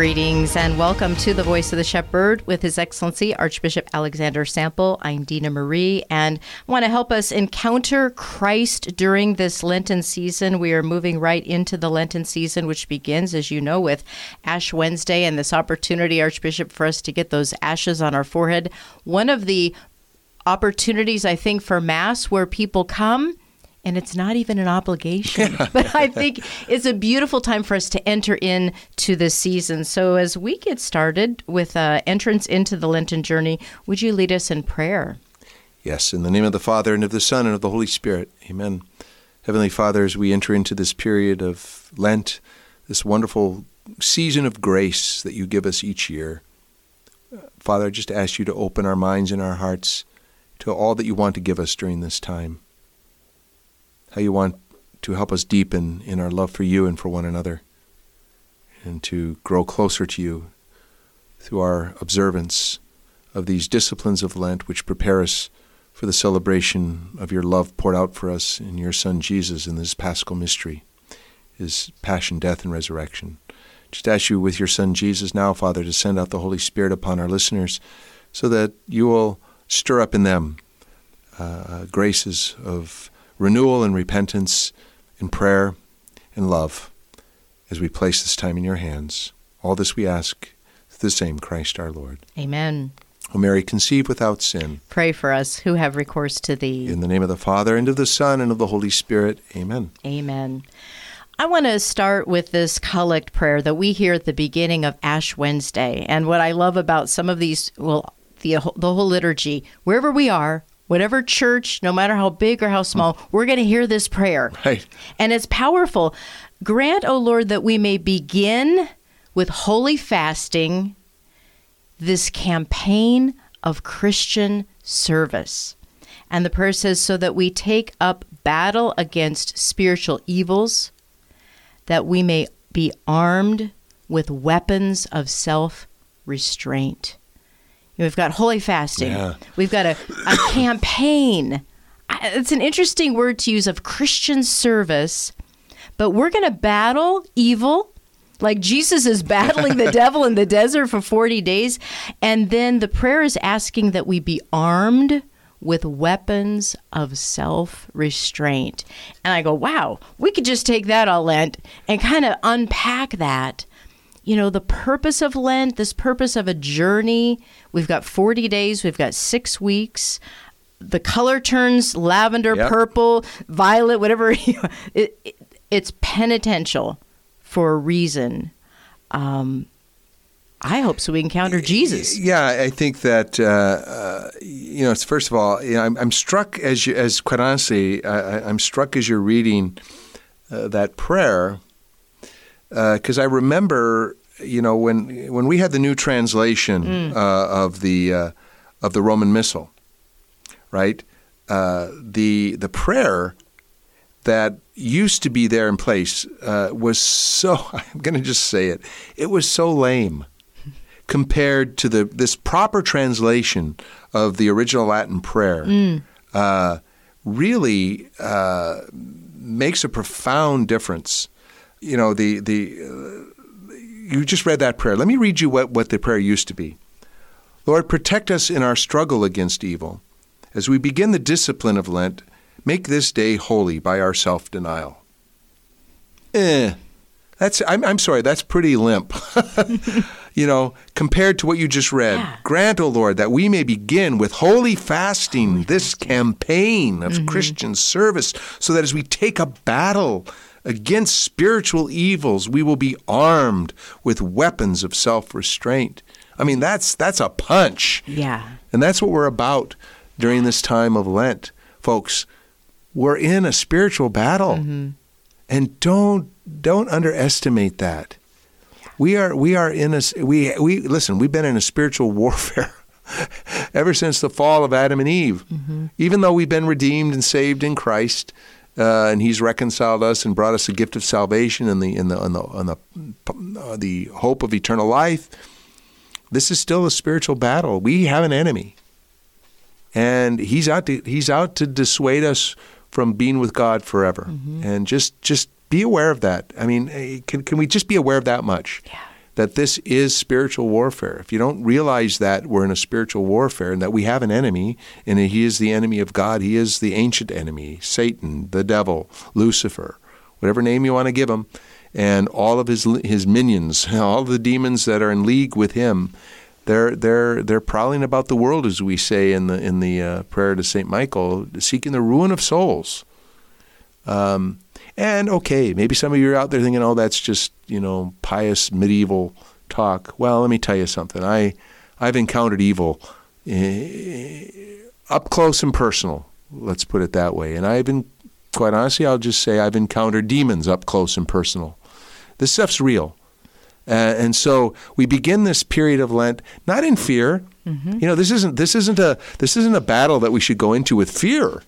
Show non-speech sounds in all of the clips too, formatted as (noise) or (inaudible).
Greetings and welcome to the Voice of the Shepherd with His Excellency Archbishop Alexander Sample. I'm Dina Marie and I want to help us encounter Christ during this Lenten season. We are moving right into the Lenten season, which begins, as you know, with Ash Wednesday and this opportunity, Archbishop, for us to get those ashes on our forehead. One of the opportunities, I think, for Mass where people come and it's not even an obligation. (laughs) but I think it's a beautiful time for us to enter into this season. So as we get started with uh, entrance into the Lenten journey, would you lead us in prayer? Yes, in the name of the Father and of the Son and of the Holy Spirit. Amen. Heavenly Father, as we enter into this period of Lent, this wonderful season of grace that you give us each year, Father, I just ask you to open our minds and our hearts to all that you want to give us during this time how you want to help us deepen in our love for you and for one another, and to grow closer to you through our observance of these disciplines of Lent, which prepare us for the celebration of your love poured out for us in your Son Jesus in this paschal mystery, his passion, death, and resurrection. Just ask you with your Son Jesus now, Father, to send out the Holy Spirit upon our listeners so that you will stir up in them uh, graces of renewal and repentance and prayer and love as we place this time in your hands. All this we ask through the same Christ our Lord. Amen. O Mary, conceive without sin. Pray for us who have recourse to thee. In the name of the Father, and of the Son, and of the Holy Spirit. Amen. Amen. I want to start with this collect prayer that we hear at the beginning of Ash Wednesday. And what I love about some of these, well, the, the whole liturgy, wherever we are, whatever church, no matter how big or how small, we're going to hear this prayer. Right. And it's powerful. Grant, O Lord, that we may begin with holy fasting this campaign of Christian service. And the prayer says, so that we take up battle against spiritual evils, that we may be armed with weapons of self restraint. We've got holy fasting. Yeah. We've got a, a (coughs) campaign. It's an interesting word to use of Christian service, but we're going to battle evil like Jesus is battling the (laughs) devil in the desert for 40 days. And then the prayer is asking that we be armed with weapons of self restraint. And I go, wow, we could just take that all Lent and kind of unpack that you know, the purpose of Lent, this purpose of a journey. We've got 40 days, we've got six weeks. The color turns lavender, Yep. purple, violet, whatever. (laughs) it, it, it's penitential for a reason. Um, I hope so we encounter Jesus. Yeah, I think that uh, uh, you know. It's first of all, you know, I'm, I'm struck as you, as quite honestly, I, I- I'm struck as you're reading uh, that prayer because I remember, you know, when when we had the new translation uh, of the uh, of the Roman Missal, right? Uh, the the prayer that used to be there in place uh, was so (laughs) I'm going to just say it. It was so lame compared to the this proper translation of the original Latin prayer. Uh, really uh, makes a profound difference. You know, the the uh, you just read that prayer. Let me read you what, what the prayer used to be. Lord, protect us in our struggle against evil. As we begin the discipline of Lent, make this day holy by our self denial. Eh. That's I'm, I'm sorry, that's pretty limp. (laughs) you know, compared to what you just read. Yeah. Grant, O Lord, that we may begin with holy fasting this campaign of Christian service, so that as we take a battle against spiritual evils, we will be armed with weapons of self restraint. I mean, that's, that's a punch. Yeah. And that's what we're about during this time of Lent. Folks, we're in a spiritual battle. Mm-hmm. And don't don't underestimate that. We are we are in a, we we listen, we've been in a spiritual (laughs) warfare ever since the fall of Adam and Eve. Mm-hmm. Even though we've been redeemed and saved in Christ, uh, and He's reconciled us and brought us a gift of salvation and the and the and the, and the, uh, the hope of eternal life. This is still a spiritual battle. We have an enemy, and he's out to he's out to dissuade us from being with God forever. And just just be aware of that. I mean, eh, can can we just be aware of that much? Yeah. That this is spiritual warfare. If you don't realize that we're in a spiritual warfare and that we have an enemy, and he is the enemy of God, he is the ancient enemy, Satan, the devil, Lucifer, whatever name you want to give him, and all of his his minions, (laughs) all the demons that are in league with him, they're they're they're prowling about the world, as we say in the in the uh, prayer to Saint Michael, seeking the ruin of souls. Um, and okay, maybe some of you are out there thinking, "Oh, that's just you know pious medieval talk." Well, let me tell you something. I I've encountered evil eh, up close and personal. Let's put it that way. And I've been, quite honestly, I'll just say I've encountered demons up close and personal. This stuff's real. Uh, and so we begin this period of Lent not in fear. You know, this isn't this isn't a this isn't a battle that we should go into with fear,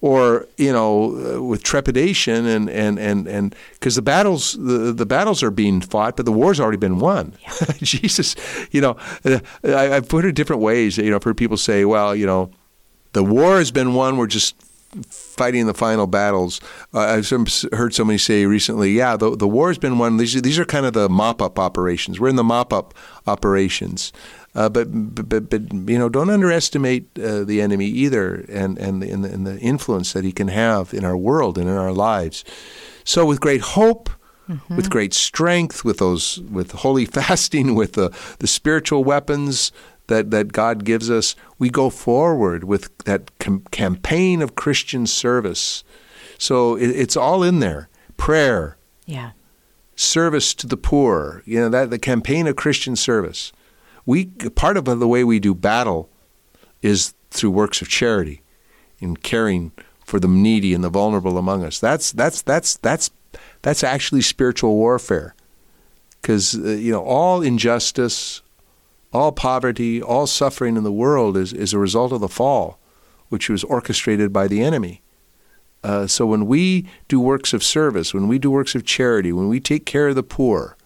or you know, uh, with trepidation and and and and because the battles the, the battles are being fought, but the war's already been won. (laughs) (laughs) Jesus, you know, uh, I, I've put it different ways. You know, I've heard people say, well, you know, the war has been won. We're just fighting the final battles. Uh, I've some- heard somebody say recently, yeah, the, the war has been won. These, these are kind of the mop up operations. We're in the mop up operations. Uh, but, but, but, you know, don't underestimate uh, the enemy either and, and, and, the, and the influence that he can have in our world and in our lives. So, with great hope, with great strength, with those, with holy (laughs) fasting, with the, the spiritual weapons that, that God gives us, we go forward with that com- campaign of Christian service. So it, it's all in there: prayer, Yeah. service to the poor. You know that the campaign of Christian service. We part of the way we do battle is through works of charity, in caring for the needy and the vulnerable among us. That's that's that's that's that's actually spiritual warfare, because uh, you know all injustice, all poverty, all suffering in the world is is a result of the fall, which was orchestrated by the enemy. Uh, so when we do works of service, when we do works of charity, when we take care of the poor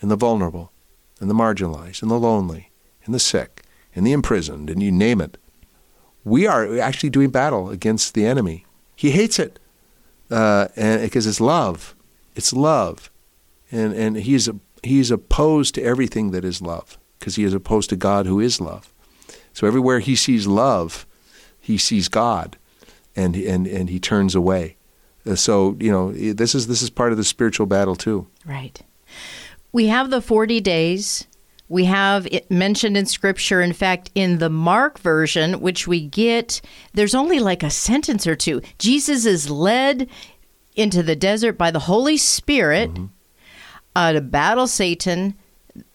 and the vulnerable and the marginalized and the lonely and the sick and the imprisoned and you name it, we are actually doing battle against the enemy. He hates it uh, and because it's love, it's love, and and he's he's opposed to everything that is love because he is opposed to God who is love. So everywhere he sees love, he sees God and and and he turns away. Uh, So you know this is this is part of the spiritual battle too. Right. We have the 40 days. We have it mentioned in scripture. In fact, in the Mark version, which we get, there's only like a sentence or two. Jesus is led into the desert by the Holy Spirit uh, to battle Satan.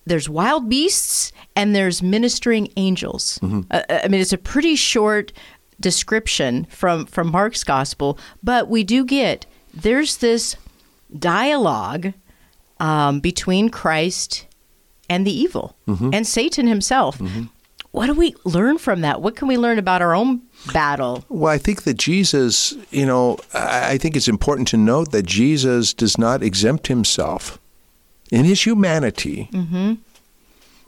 There's wild beasts and there's ministering angels. Uh, I mean, it's a pretty short description from from Mark's gospel, but we do get there's this dialogue um, between Christ and the evil mm-hmm. and Satan himself. Mm-hmm. What do we learn from that? What can we learn about our own battle? Well, I think that Jesus, you know, I I think it's important to note that Jesus does not exempt himself in his humanity mm-hmm.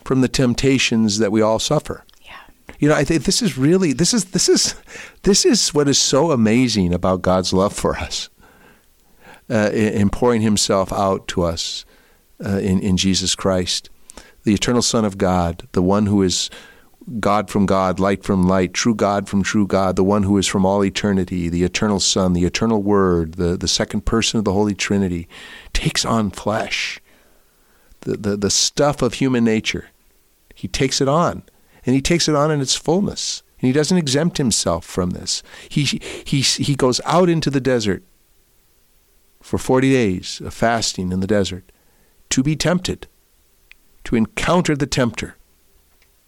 from the temptations that we all suffer. Yeah. You know, I think this is really this is this is this is what is so amazing about God's love for us, uh, in, in pouring Himself out to us uh, in in Jesus Christ, the eternal Son of God, the one who is God from God, light from light, true God from true God, the one who is from all eternity, the eternal Son, the eternal Word, the, the second person of the Holy Trinity, takes on flesh, the, the, the stuff of human nature. He takes it on, and he takes it on in its fullness. And he doesn't exempt himself from this. He, he, he goes out into the desert for 40 days of fasting in the desert to be tempted, to encounter the tempter,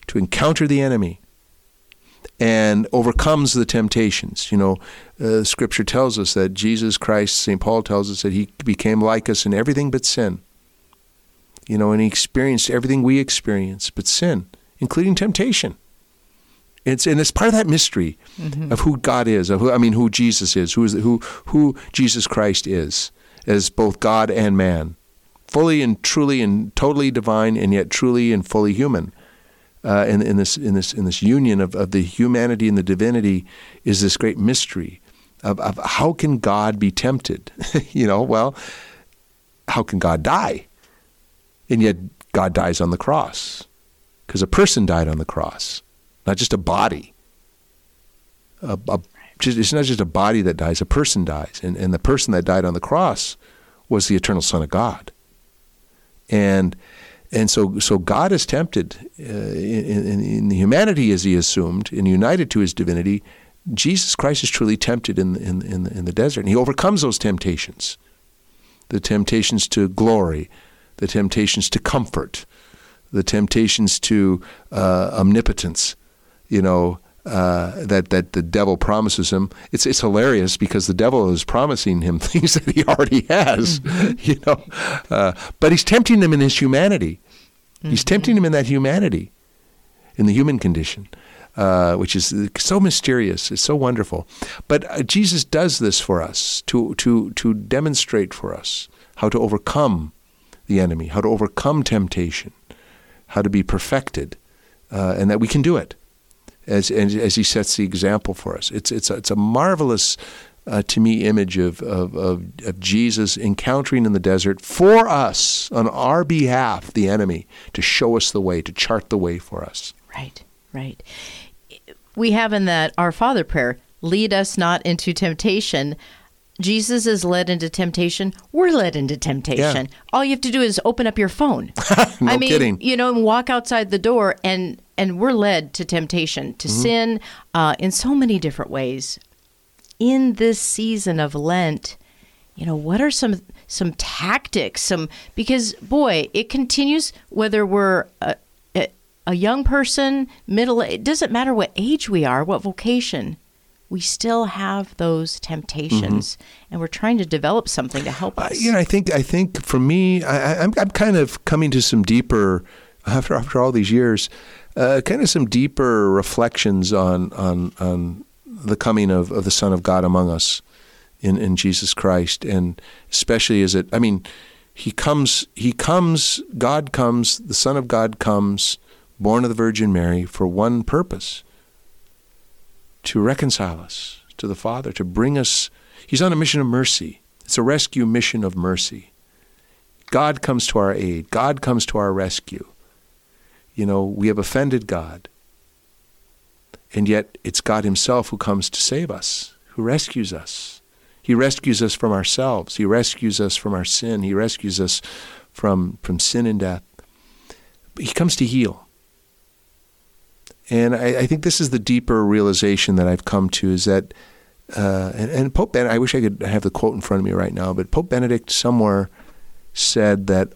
to encounter the enemy, and overcomes the temptations. You know, uh, Scripture tells us that Jesus Christ, St. Paul tells us that he became like us in everything but sin. You know, and he experienced everything we experience but sin, including temptation. It's and it's part of that mystery mm-hmm. of who God is, of who I mean, who Jesus is, who is who who Jesus Christ is, as both God and man, fully and truly and totally divine, and yet truly and fully human uh, in, in, this, in, this, in this union of, of the humanity and the divinity is this great mystery of, of how can God be tempted? (laughs) you know, well, how can God die? And yet God dies on the cross because a person died on the cross, not just a body. A, a, just, it's not just a body that dies, a person dies. And, and the person that died on the cross was the eternal Son of God. And and so, so God is tempted uh, in, in, in, the humanity as he assumed and united to his divinity. Jesus Christ is truly tempted in, in, in, in the desert, and he overcomes those temptations the temptations to glory, the temptations to comfort, the temptations to uh, omnipotence, you know, uh, that that the devil promises him. It's it's hilarious because the devil is promising him (laughs) things that he already has, mm-hmm. (laughs) you know, uh, but he's tempting him in his humanity. Mm-hmm. He's tempting him in that humanity, in the human condition. Uh, which is so mysterious. It's so wonderful. But uh, Jesus does this for us to, to, to demonstrate for us how to overcome the enemy, how to overcome temptation, how to be perfected, uh, and that we can do it as, as, as he sets the example for us. It's, it's, a, it's a marvelous, uh, to me, image of, of, of, of, Jesus encountering in the desert for us, on our behalf, the enemy, to show us the way, to chart the way for us. Right, right. We have in that Our Father prayer, lead us not into temptation. Jesus is led into temptation. We're led into temptation. Yeah. All you have to do is open up your phone. (laughs) no I mean, kidding. You know, and walk outside the door, and and we're led to temptation, to mm-hmm. sin, uh, in so many different ways. In this season of Lent, you know, what are some some tactics? Some because boy, it continues whether we're a, a, a young person, middle. It doesn't matter what age we are, what vocation we still have those temptations, mm-hmm. and we're trying to develop something to help us. Uh, you know, I think I think for me, I, am I'm, I'm kind of coming to some deeper after after all these years, uh, kind of some deeper reflections on on on the coming of, of the Son of God among us in in Jesus Christ, and especially as it, I mean, he comes, he comes, God comes, the Son of God comes, born of the Virgin Mary for one purpose to reconcile us to the Father, to bring us. He's on a mission of mercy. It's a rescue mission of mercy. God comes to our aid, God comes to our rescue. You know, we have offended God. And yet it's God Himself who comes to save us, who rescues us. He rescues us from ourselves. He rescues us from our sin. He rescues us from, from sin and death. But he comes to heal. And I, I, think this is the deeper realization that I've come to is that, uh, and, and, Pope Benedict, I wish I could have the quote in front of me right now, but Pope Benedict somewhere said that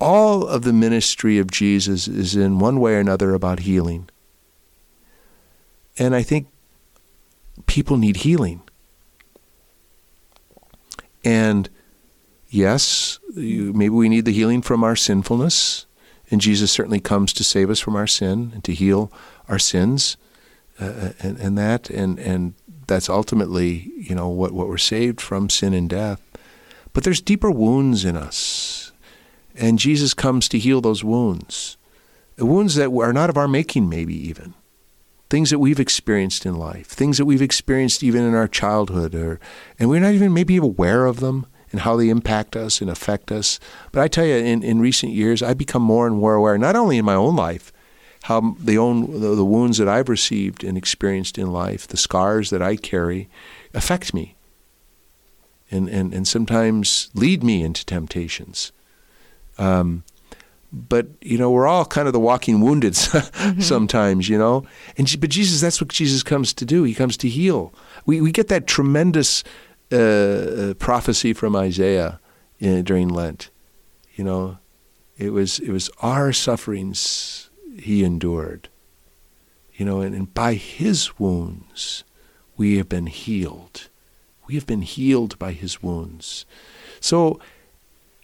all of the ministry of Jesus is in one way or another about healing. And I think people need healing. And yes, maybe we need the healing from our sinfulness. And Jesus certainly comes to save us from our sin and to heal our sins uh, uh, and, and that. And, and that's ultimately, you know, what, what we're saved from sin and death. But there's deeper wounds in us. And Jesus comes to heal those wounds. Wounds that are not of our making, maybe even. Things that we've experienced in life, things that we've experienced even in our childhood, or, and we're not even maybe aware of them and how they impact us and affect us. But I tell you, in, in recent years, I've become more and more aware, not only in my own life, how the, own, the, the wounds that I've received and experienced in life, the scars that I carry, affect me and, and, and sometimes lead me into temptations. Um, but you know we're all kind of the walking wounded (laughs) mm-hmm. sometimes you know and but jesus that's what jesus comes to do he comes to heal we, we get that tremendous uh, uh, prophecy from isaiah in, during lent you know it was it was our sufferings he endured you know and, and by his wounds we have been healed we have been healed by his wounds so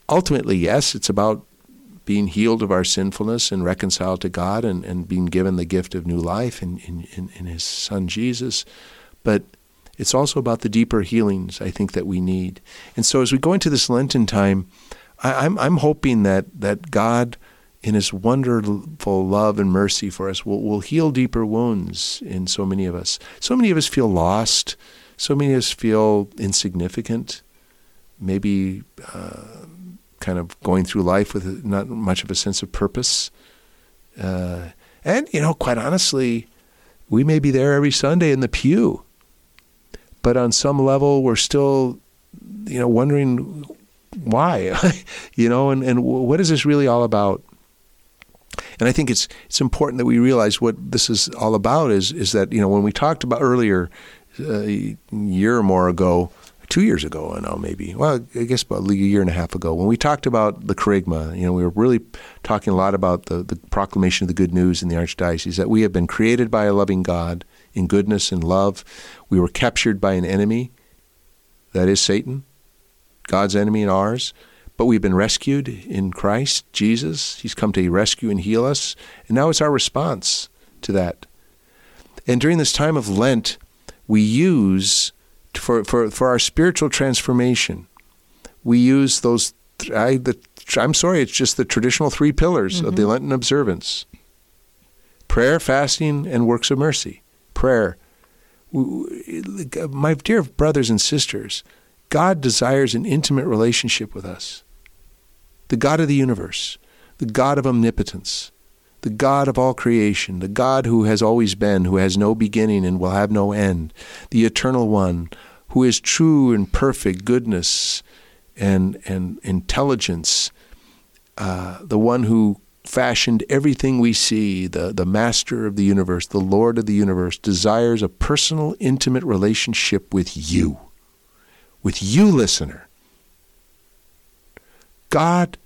ultimately yes it's about being healed of our sinfulness and reconciled to God and, and being given the gift of new life in, in, in His Son Jesus. But it's also about the deeper healings I think that we need. And so as we go into this Lenten time, I, I'm, I'm hoping that, that God, in His wonderful love and mercy for us, will, will heal deeper wounds in so many of us. So many of us feel lost. So many of us feel insignificant. Maybe uh, kind of going through life with not much of a sense of purpose. Uh, and, you know, quite honestly, we may be there every Sunday in the pew, but on some level, we're still, you know, wondering why, (laughs) you know, and, and what is this really all about? And I think it's it's important that we realize what this is all about. Is is that you know when we talked about earlier, uh, a year or more ago, two years ago, I know maybe. Well, I guess about a year and a half ago, when we talked about the kerygma, you know, we were really talking a lot about the, the proclamation of the good news in the archdiocese that we have been created by a loving God in goodness and love. We were captured by an enemy, that is Satan, God's enemy and ours. But we've been rescued in Christ Jesus. He's come to rescue and heal us. And now it's our response to that. And during this time of Lent, we use for, for, for our spiritual transformation, we use those. I, the, I'm sorry, it's just the traditional three pillars mm-hmm. of the mm-hmm. Lenten observance prayer, fasting, and works of mercy. Prayer. My dear brothers and sisters, God desires an intimate relationship with us. The God of the universe, the God of omnipotence, the God of all creation, the God who has always been, who has no beginning and will have no end, the eternal one, who is true and perfect goodness and, and intelligence, uh, the one who fashioned everything we see, the, the master of the universe, the Lord of the universe, desires a personal, intimate relationship with you, with you, listener. God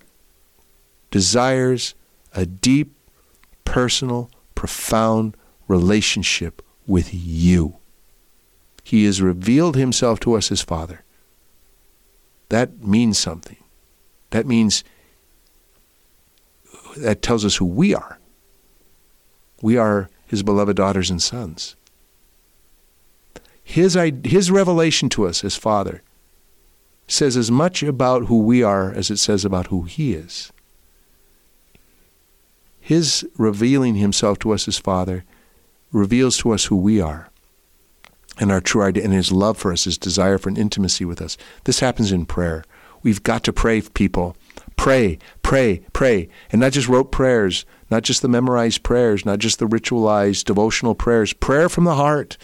desires a deep, personal, profound relationship with you. He has revealed himself to us as Father. That means something. That means that tells us who we are. We are his beloved daughters and sons. His, his revelation to us as Father says as much about who we are as it says about who he is. His revealing himself to us as Father reveals to us who we are and our true identity and his love for us, his desire for an intimacy with us. This happens in prayer. We've got to pray, people. Pray, pray, pray. And not just rote prayers, not just the memorized prayers, not just the ritualized devotional prayers. Prayer from the heart.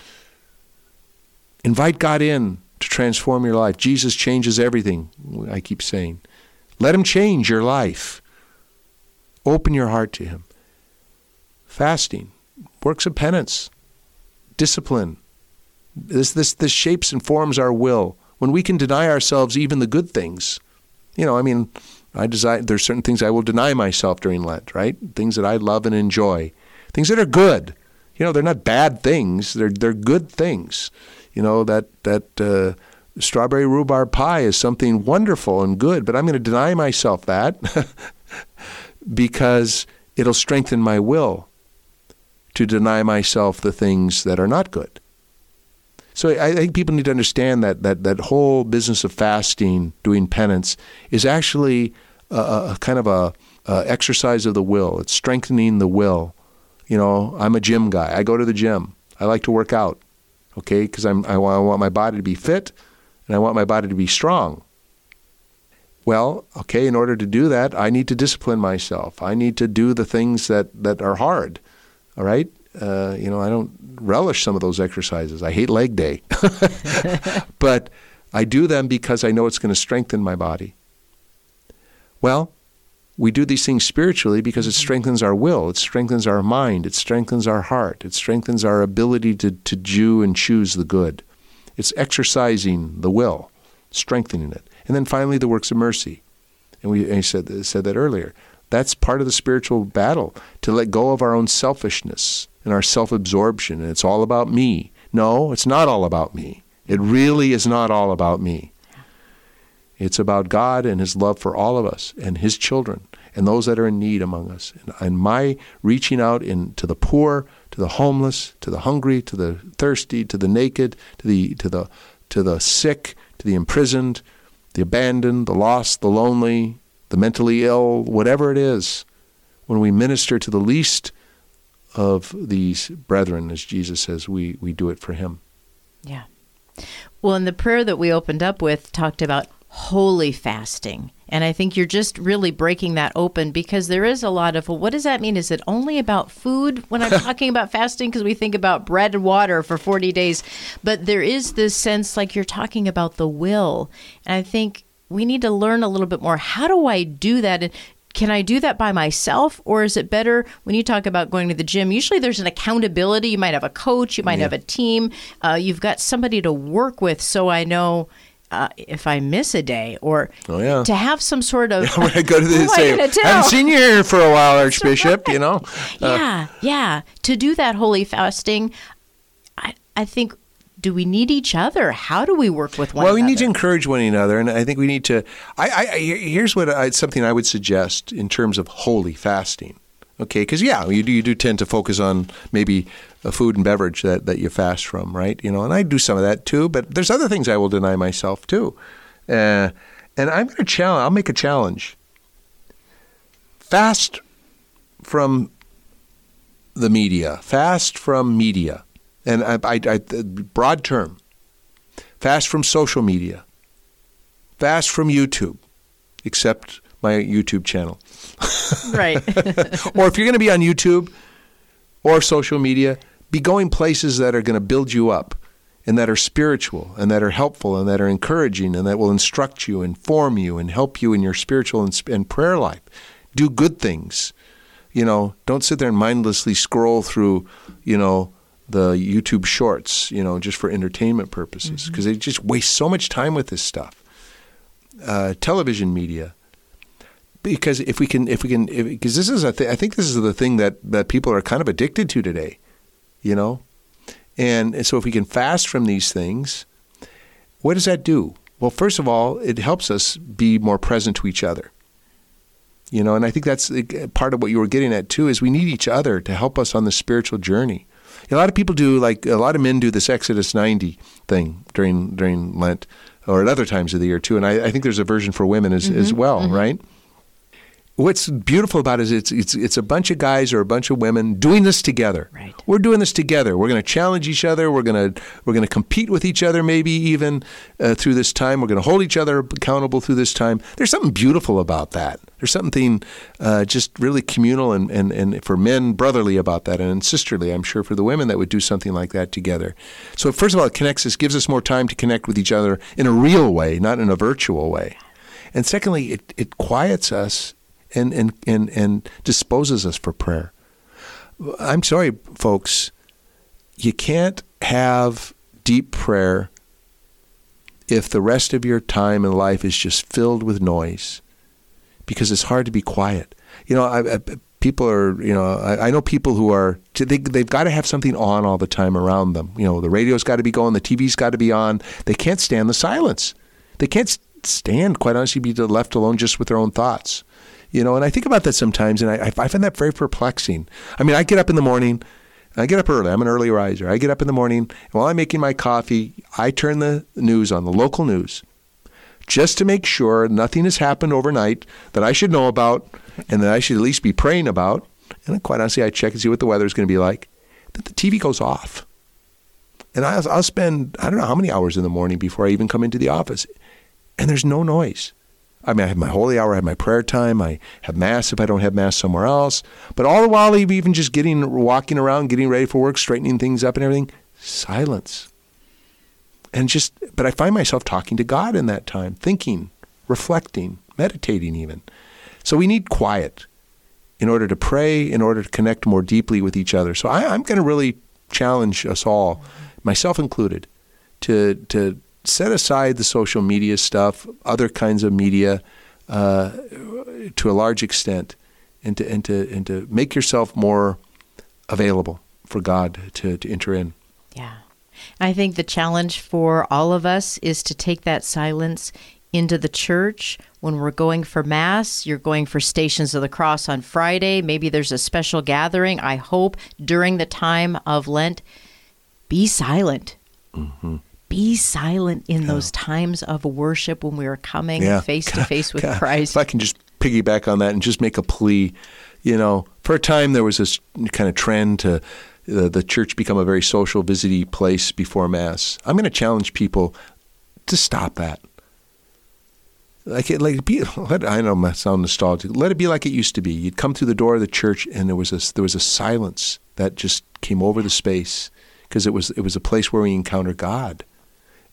Invite God in to transform your life. Jesus changes everything, I keep saying. Let him change your life. Open your heart to him. Fasting, works of penance, discipline, this, this, this shapes and forms our will. When we can deny ourselves even the good things, you know, I mean, I desire, there's certain things I will deny myself during Lent, right? Things that I love and enjoy, things that are good. You know, they're not bad things. They're they're good things. You know that that uh, strawberry rhubarb pie is something wonderful and good, but I'm going to deny myself that (laughs) because it'll strengthen my will to deny myself the things that are not good. So I think people need to understand that that that whole business of fasting, doing penance, is actually a, a kind of a, a exercise of the will. It's strengthening the will. You know, I'm a gym guy. I go to the gym. I like to work out. Okay, because I want, I want my body to be fit, and I want my body to be strong. Well, okay, in order to do that, I need to discipline myself. I need to do the things that, that are hard. All right? Uh, you know, I don't relish some of those exercises. I hate leg day. (laughs) but I do them because I know it's going to strengthen my body. Well, we do these things spiritually because it mm-hmm. strengthens our will, it strengthens our mind, it strengthens our heart, it strengthens our ability to, to do and choose the good. It's exercising the will, strengthening it. And then finally, the works of mercy. And we and said, said that earlier. That's part of the spiritual battle to let go of our own selfishness and our self absorption. And it's all about me. No, it's not all about me. It really is not all about me. It's about God and His love for all of us and His children and those that are in need among us. And, and my reaching out in, to the poor, to the homeless, to the hungry, to the thirsty, to the naked, to the, to the, to the sick, to the imprisoned, the abandoned, the lost, the lonely, the mentally ill, whatever it is, when we minister to the least of these brethren, as Jesus says, we, we do it for Him. Yeah. Well, and the prayer that we opened up with talked about holy fasting. And I think you're just really breaking that open because there is a lot of, well, what does that mean? Is it only about food when I'm (laughs) talking about fasting? Because we think about bread and water for 40 days. But there is this sense like you're talking about the will. And I think we need to learn a little bit more. How do I do that? And can I do that by myself? Or is it better when you talk about going to the gym? Usually there's an accountability. You might have a coach, you might yeah. have a team, uh, you've got somebody to work with. So I know uh, if I miss a day or oh, yeah. to have some sort of. (laughs) when I go to the (laughs) say, I haven't seen you here for a while, (laughs) Archbishop, you know? Uh, yeah, yeah. To do that holy fasting, I, I think do we need each other? How do we work with one? Well, we need to encourage one another, and I think we need to. I, I here's what I, something I would suggest in terms of holy fasting. Okay, because yeah, you do you do tend to focus on maybe a food and beverage that, that you fast from, right? You know, and I do some of that too, but there's other things I will deny myself too. Uh, and I'm going to challenge. I'll make a challenge. Fast from the media. Fast from media, and I, I, I broad term. Fast from social media. Fast from YouTube, except my YouTube channel. right. (laughs) or if you're going to be on YouTube or social media, be going places that are going to build you up and that are spiritual and that are helpful and that are encouraging and that will instruct you, inform you, and help you in your spiritual and, and prayer life. Do good things. You know, don't sit there and mindlessly scroll through, you know, the YouTube shorts, you know, just for entertainment purposes because mm-hmm. they just waste so much time with this stuff. Uh, television media, because if we can, if we can, because this is a th- I think this is the thing that that people are kind of addicted to today, you know, and, and so if we can fast from these things, what does that do? Well, first of all, it helps us be more present to each other. You know, and I think that's part of what you were getting at too. Is we need each other to help us on the spiritual journey. A lot of people do, like a lot of men do, this Exodus ninety thing during during Lent or at other times of the year too. And I, I think there's a version for women as mm-hmm, as well, mm-hmm. right? What's beautiful about it is it's, it's, it's a bunch of guys or a bunch of women doing this together. Right. We're doing this together. We're going to challenge each other. We're going to we're going to compete with each other maybe even uh, through this time. We're going to hold each other accountable through this time. There's something beautiful about that. There's something uh, just really communal and, and, and for men brotherly about that and sisterly, I'm sure, for the women that would do something like that together. So first of all, it connects us, gives us more time to connect with each other in a real way, not in a virtual way. And secondly, it, it quiets us and, and, and, and disposes us for prayer. I'm sorry, folks, you can't have deep prayer if the rest of your time in life is just filled with noise because it's hard to be quiet. You know, I, I, people are, you know, I, I, know people who are, they, they've got to have something on all the time around them. You know, the radio's got to be going, the TV's got to be on. They can't stand the silence. They can't stand, quite honestly, be left alone just with their own thoughts. You know, and I think about that sometimes, and I, I find that very perplexing. I mean, I get up in the morning. I get up early. I'm an early riser. I get up in the morning. And while I'm making my coffee, I turn the news on, the local news, just to make sure nothing has happened overnight that I should know about and that I should at least be praying about. And quite honestly, I check and see what the weather is going to be like. Then the TV goes off. And I'll, I'll spend, I don't know how many hours in the morning before I even come into the office. And there's no noise. I mean, I have my holy hour, I have my prayer time, I have mass if I don't have mass somewhere else. But all the while, even just getting, walking around, getting ready for work, straightening things up and everything, silence. And just, but I find myself talking to God in that time, thinking, reflecting, meditating even. So we need quiet in order to pray, in order to connect more deeply with each other. So I, I'm going to really challenge us all, myself included, to to set aside the social media stuff, other kinds of media, uh, to a large extent, and to and to and to make yourself more available for God to, to enter in. Yeah. I think the challenge for all of us is to take that silence into the church when we're going for Mass. You're going for Stations of the Cross on Friday. Maybe there's a special gathering, I hope, during the time of Lent. Be silent. Mm-hmm. Be silent in yeah. those times of worship when we are coming face to face with God. Christ. If I can just piggyback on that and just make a plea, you know, for a time there was this kind of trend to uh, the church become a very social, visity place before Mass. I'm going to challenge people to stop that. Like it, like be. (laughs) Let, I know I sound nostalgic. Let it be like it used to be. You'd come through the door of the church, and there was a there was a silence that just came over the space because it was it was a place where we encounter God,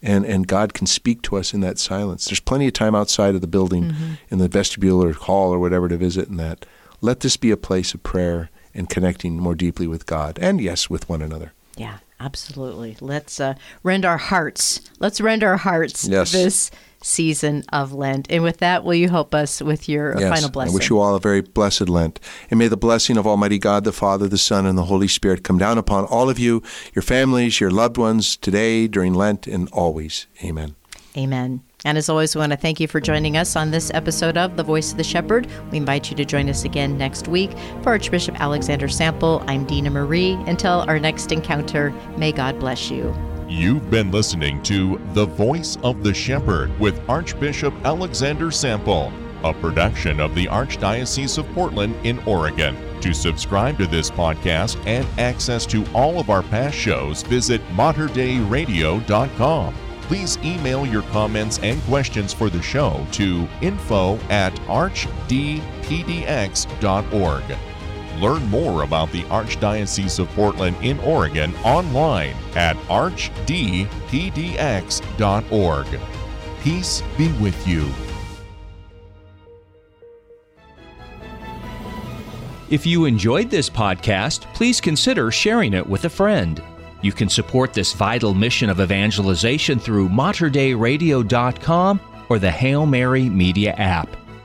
and and God can speak to us in that silence. There's plenty of time outside of the building, mm-hmm. in the vestibule or hall or whatever to visit, and that. Let this be a place of prayer and connecting more deeply with God, and yes, with one another. Yeah, absolutely. Let's uh, rend our hearts. Let's rend our hearts yes. this season of Lent. And with that, will you help us with your yes, final blessing? I wish you all a very blessed Lent. And may the blessing of Almighty God, the Father, the Son, and the Holy Spirit come down upon all of you, your families, your loved ones, today, during Lent, and always. Amen. Amen. And as always, we want to thank you for joining us on this episode of The Voice of the Shepherd. We invite you to join us again next week. For Archbishop Alexander Sample, I'm Dina Marie. Until our next encounter, may God bless you. You've been listening to The Voice of the Shepherd with Archbishop Alexander Sample, a production of the Archdiocese of Portland in Oregon. To subscribe to this podcast and access to all of our past shows, visit materdeiradio.com. Please email your comments and questions for the show to info at archdpdx.org. Learn more about the Archdiocese of Portland in Oregon online at archdpdx.org. Peace be with you. If you enjoyed this podcast, please consider sharing it with a friend. You can support this vital mission of evangelization through materdeiradio.com or the Hail Mary Media app